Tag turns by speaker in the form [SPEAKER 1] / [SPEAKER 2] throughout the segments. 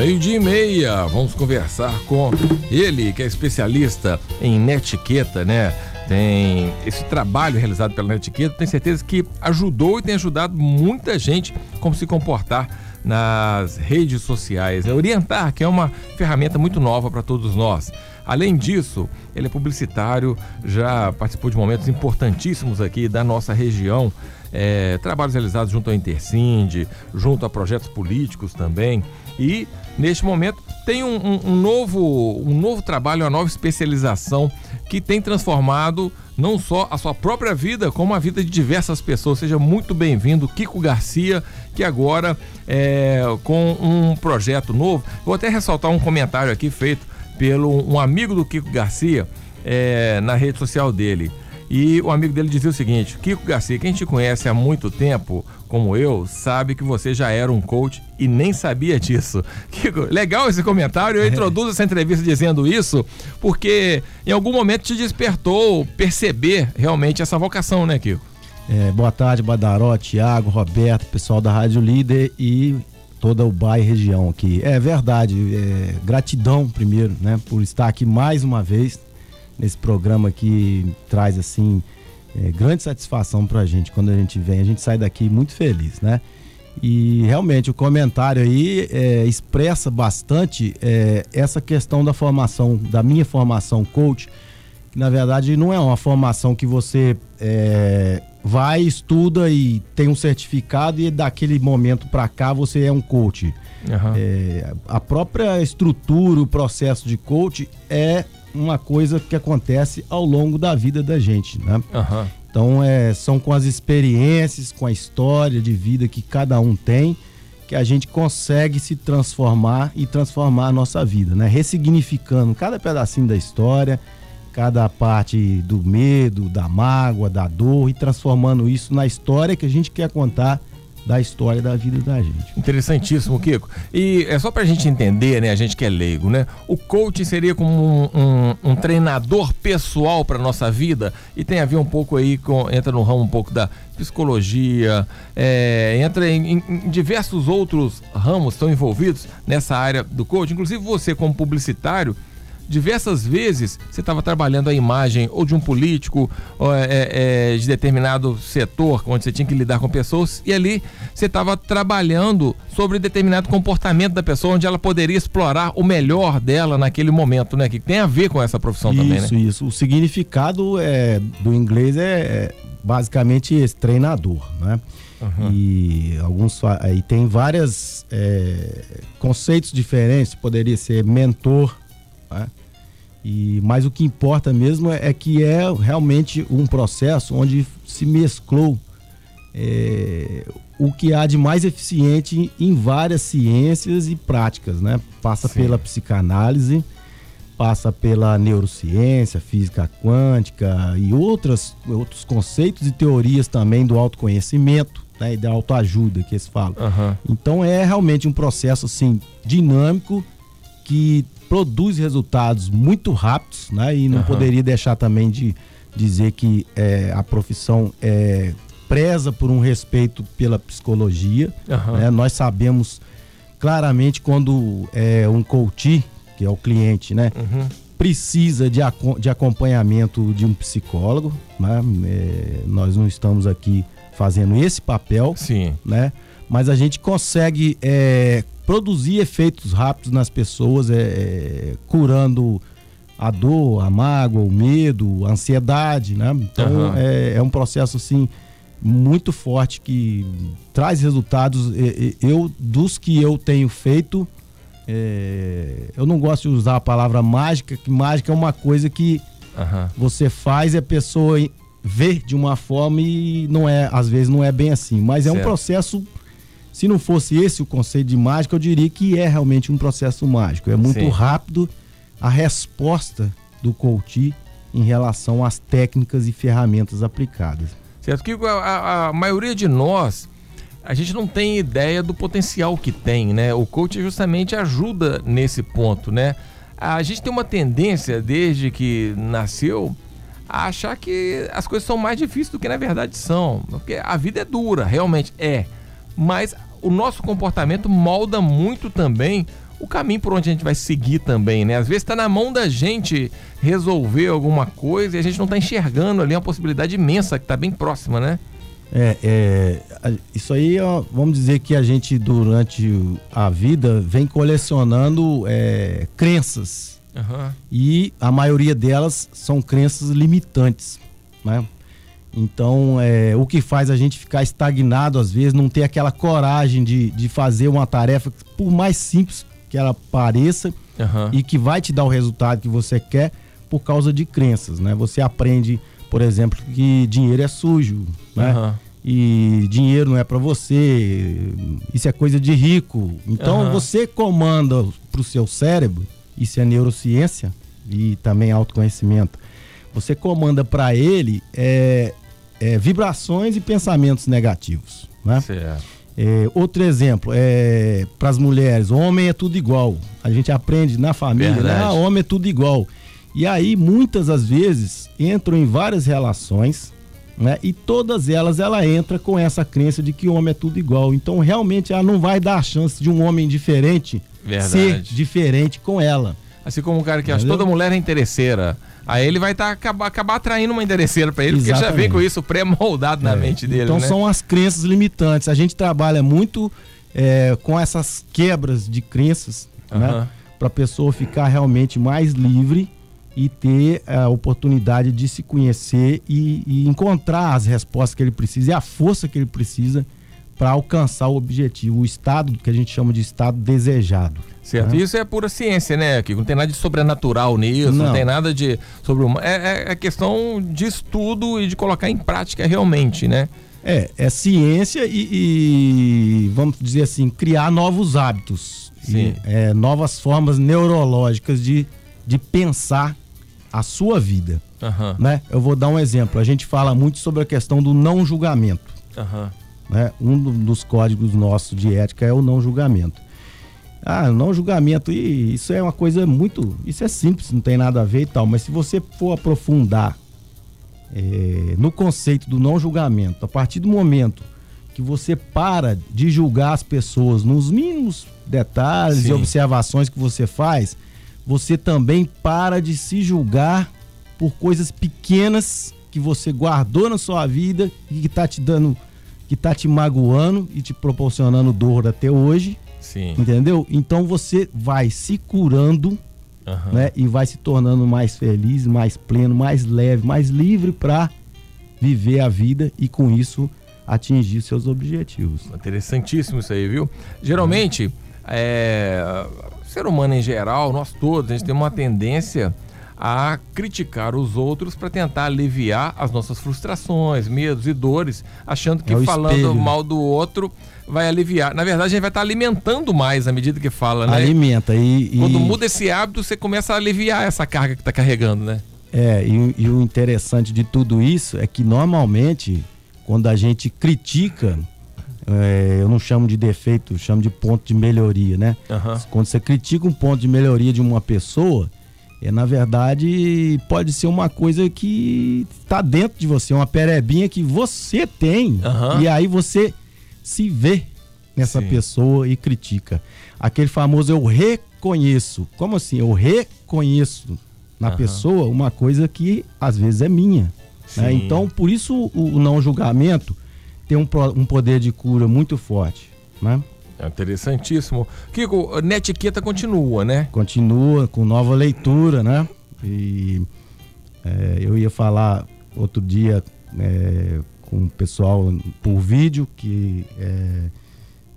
[SPEAKER 1] Meio-dia e meia, vamos conversar com ele, que é especialista em netiqueta, né? Tem esse trabalho realizado pela netiqueta, tenho certeza que ajudou e tem ajudado muita gente como se comportar nas redes sociais. É orientar, que é uma ferramenta muito nova para todos nós. Além disso, ele é publicitário, já participou de momentos importantíssimos aqui da nossa região. É, trabalhos realizados junto ao Intercind, junto a projetos políticos também. E, neste momento, tem um, um, um novo, um novo trabalho, uma nova especialização que tem transformado não só a sua própria vida, como a vida de diversas pessoas. Seja muito bem-vindo, Kiko Garcia, que agora é, com um projeto novo. Vou até ressaltar um comentário aqui feito pelo um amigo do Kiko Garcia é, na rede social dele. E o amigo dele dizia o seguinte: Kiko Garcia, quem te conhece há muito tempo, como eu, sabe que você já era um coach e nem sabia disso. Kiko, legal esse comentário. Eu introduzo essa entrevista dizendo isso porque em algum momento te despertou perceber realmente essa vocação, né, Kiko?
[SPEAKER 2] É, boa tarde, Badaró, Tiago, Roberto, pessoal da Rádio Líder e toda o bairro região aqui. É verdade, é, gratidão primeiro, né, por estar aqui mais uma vez nesse programa que traz assim é, grande satisfação para a gente quando a gente vem. A gente sai daqui muito feliz, né? E realmente o comentário aí é, expressa bastante é, essa questão da formação, da minha formação coach, que na verdade não é uma formação que você é, vai, estuda e tem um certificado e daquele momento para cá você é um coach. Uhum. a própria estrutura, o processo de coach é uma coisa que acontece ao longo da vida da gente, né? Uhum. Então é, são com as experiências, com a história de vida que cada um tem, que a gente consegue se transformar e transformar a nossa vida, né? Ressignificando cada pedacinho da história, cada parte do medo, da mágoa, da dor e transformando isso na história que a gente quer contar da história da vida da gente.
[SPEAKER 1] Interessantíssimo, Kiko. E é só pra gente entender, né, a gente que é leigo, né? O coach seria como um, um, um treinador pessoal para nossa vida e tem a ver um pouco aí com, entra no ramo um pouco da psicologia, é, entra em, em, diversos outros ramos estão envolvidos nessa área do coach. Inclusive você como publicitário, diversas vezes você estava trabalhando a imagem ou de um político ou, é, é, de determinado setor, onde você tinha que lidar com pessoas, e ali você estava trabalhando sobre determinado comportamento da pessoa, onde ela poderia explorar o melhor dela naquele momento, né? Que tem a ver com essa profissão
[SPEAKER 2] isso,
[SPEAKER 1] também, né?
[SPEAKER 2] Isso, isso. O significado é, do inglês é, é basicamente esse, treinador, né? Uhum. E alguns aí tem vários é, conceitos diferentes. Poderia ser mentor, né? E, mas o que importa mesmo é, é que é realmente um processo onde se mesclou é, o que há de mais eficiente em várias ciências e práticas, né? Passa Sim. pela psicanálise, passa pela neurociência, física quântica e outras, outros conceitos e teorias também do autoconhecimento né? e da autoajuda que eles falam. Uhum. Então é realmente um processo assim dinâmico que produz resultados muito rápidos, né? E não uhum. poderia deixar também de dizer que é, a profissão é, preza por um respeito pela psicologia. Uhum. Né? Nós sabemos claramente quando é, um coach, que é o cliente, né? Uhum. Precisa de, de acompanhamento de um psicólogo, né? É, nós não estamos aqui fazendo esse papel, Sim. né? Mas a gente consegue é, produzir efeitos rápidos nas pessoas, é, é, curando a dor, a mágoa, o medo, a ansiedade, né? Então uhum. é, é, um processo assim muito forte que traz resultados. Eu dos que eu tenho feito, é, eu não gosto de usar a palavra mágica, que mágica é uma coisa que uhum. você faz e a pessoa vê de uma forma e não é, às vezes não é bem assim, mas é certo. um processo se não fosse esse o conceito de mágica, eu diria que é realmente um processo mágico. É muito Sim. rápido a resposta do coach em relação às técnicas e ferramentas aplicadas.
[SPEAKER 1] Certo, que a, a, maioria de nós, a gente não tem ideia do potencial que tem, né? O coach justamente ajuda nesse ponto, né? A gente tem uma tendência, desde que nasceu, a achar que as coisas são mais difíceis do que na verdade são. Porque a vida é dura, realmente é mas o nosso comportamento molda muito também o caminho por onde a gente vai seguir também, né? Às vezes está na mão da gente resolver alguma coisa e a gente não está enxergando ali uma possibilidade imensa que está bem próxima, né?
[SPEAKER 2] É, é, isso aí, vamos dizer que a gente durante a vida vem colecionando é, crenças. Uhum. E a maioria delas são crenças limitantes, né? Então, é, o que faz a gente ficar estagnado às vezes, não ter aquela coragem de, de fazer uma tarefa, por mais simples que ela pareça, uhum. e que vai te dar o resultado que você quer por causa de crenças, né? Você aprende, por exemplo, que dinheiro é sujo, né? Uhum. E dinheiro não é para você, isso é coisa de rico. Então, uhum. você comanda para o seu cérebro, isso é neurociência e também autoconhecimento. Você comanda para ele é, é, vibrações e pensamentos negativos. Né? É, outro exemplo, é, para as mulheres, homem é tudo igual. A gente aprende na família, né? ah, homem é tudo igual. E aí, muitas das vezes, entram em várias relações, né? E todas elas, ela entra com essa crença de que o homem é tudo igual. Então, realmente, ela não vai dar a chance de um homem diferente Verdade. ser diferente com ela.
[SPEAKER 1] Assim como o cara que acha toda mulher é interesseira. Aí ele vai tá, acabar, acabar atraindo uma endereçeira para ele, Exatamente. porque já vem com isso pré-moldado na é. mente dele.
[SPEAKER 2] Então
[SPEAKER 1] né?
[SPEAKER 2] são as crenças limitantes. A gente trabalha muito é, com essas quebras de crenças, né? Para a pessoa ficar realmente mais livre e ter a oportunidade de se conhecer e, e encontrar as respostas que ele precisa e a força que ele precisa para alcançar o objetivo, o estado que a gente chama de estado desejado.
[SPEAKER 1] Certo. Né? Isso é pura ciência, né, Kiko? Não tem nada de sobrenatural nisso, não, não tem nada de sobre uma. É, é, é questão de estudo e de colocar em prática realmente, né?
[SPEAKER 2] É, é ciência e, e vamos dizer assim, criar novos hábitos. Sim. E, é, novas formas neurológicas de, de pensar a sua vida. Uhum. Né? Eu vou dar um exemplo. A gente fala muito sobre a questão do não julgamento. Uhum. Né? Um dos códigos nossos de ética é o não julgamento. Ah, não julgamento, e isso é uma coisa muito. Isso é simples, não tem nada a ver e tal, mas se você for aprofundar é, no conceito do não julgamento, a partir do momento que você para de julgar as pessoas nos mínimos detalhes Sim. e observações que você faz, você também para de se julgar por coisas pequenas que você guardou na sua vida e que está te dando que tá te magoando e te proporcionando dor até hoje. Sim. Entendeu? Então você vai se curando, uhum. né? E vai se tornando mais feliz, mais pleno, mais leve, mais livre para viver a vida e com isso atingir seus objetivos.
[SPEAKER 1] Interessantíssimo isso aí, viu? Geralmente, é, ser humano em geral, nós todos, a gente tem uma tendência a criticar os outros para tentar aliviar as nossas frustrações, medos e dores, achando que é falando espelho. mal do outro vai aliviar. Na verdade, a gente vai estar tá alimentando mais à medida que fala, né?
[SPEAKER 2] Alimenta. E,
[SPEAKER 1] e... Quando muda esse hábito, você começa a aliviar essa carga que está carregando, né?
[SPEAKER 2] É, e, e, o interessante de tudo isso é que normalmente, quando a gente critica, é, eu não chamo de defeito, chamo de ponto de melhoria, né? Uhum. Quando você critica um ponto de melhoria de uma pessoa, é, na verdade, pode ser uma coisa que está dentro de você, uma perebinha que você tem. Uhum. E aí você se vê nessa Sim. pessoa e critica. Aquele famoso eu reconheço. Como assim? Eu reconheço na uhum. pessoa uma coisa que às vezes é minha. Né? Então, por isso o, não julgamento tem um, um poder de cura muito forte. Né?
[SPEAKER 1] É interessantíssimo. Kiko, netiqueta continua, né?
[SPEAKER 2] Continua com nova leitura, né? E é, eu ia falar outro dia é, com o pessoal por vídeo que é,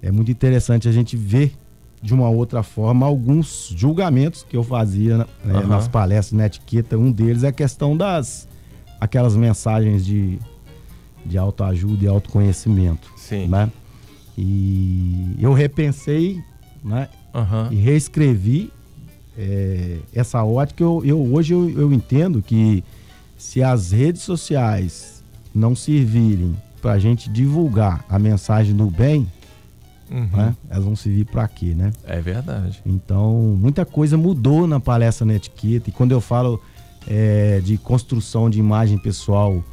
[SPEAKER 2] é muito interessante a gente ver de uma outra forma alguns julgamentos que eu fazia né, uhum. nas palestras na etiqueta. Um deles é a questão das aquelas mensagens de, de autoajuda e autoconhecimento. Sim. Né? E eu repensei né, uhum. e reescrevi é, essa ótica. Eu, eu hoje eu, eu, entendo que se as redes sociais não servirem para a gente divulgar a mensagem do bem, uhum. né, elas vão servir para quê, né?
[SPEAKER 1] É verdade.
[SPEAKER 2] Então, muita coisa mudou na palestra na etiqueta. E quando eu falo é, de construção de imagem pessoal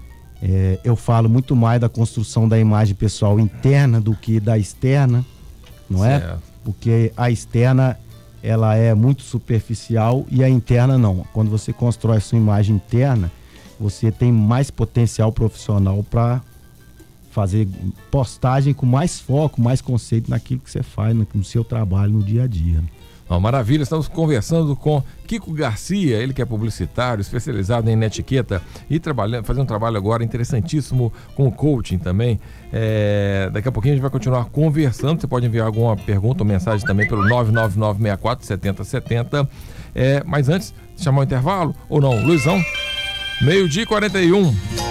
[SPEAKER 2] é, eu falo muito mais da construção da imagem pessoal interna do que da externa, não é? Porque a externa ela é muito superficial e a interna não. Quando você constrói a sua imagem interna, você tem mais potencial profissional para fazer postagem com mais foco, mais conceito naquilo que você faz no, no seu trabalho no dia a dia.
[SPEAKER 1] Oh, maravilha, estamos conversando com Kiko Garcia, ele que é publicitário, especializado em etiqueta e trabalhando, fazendo um trabalho agora interessantíssimo com coaching também. É, daqui a pouquinho a gente vai continuar conversando. Você pode enviar alguma pergunta ou mensagem também pelo 999647070. É, mas antes, chamar o intervalo ou não? Luizão, meio-dia 41.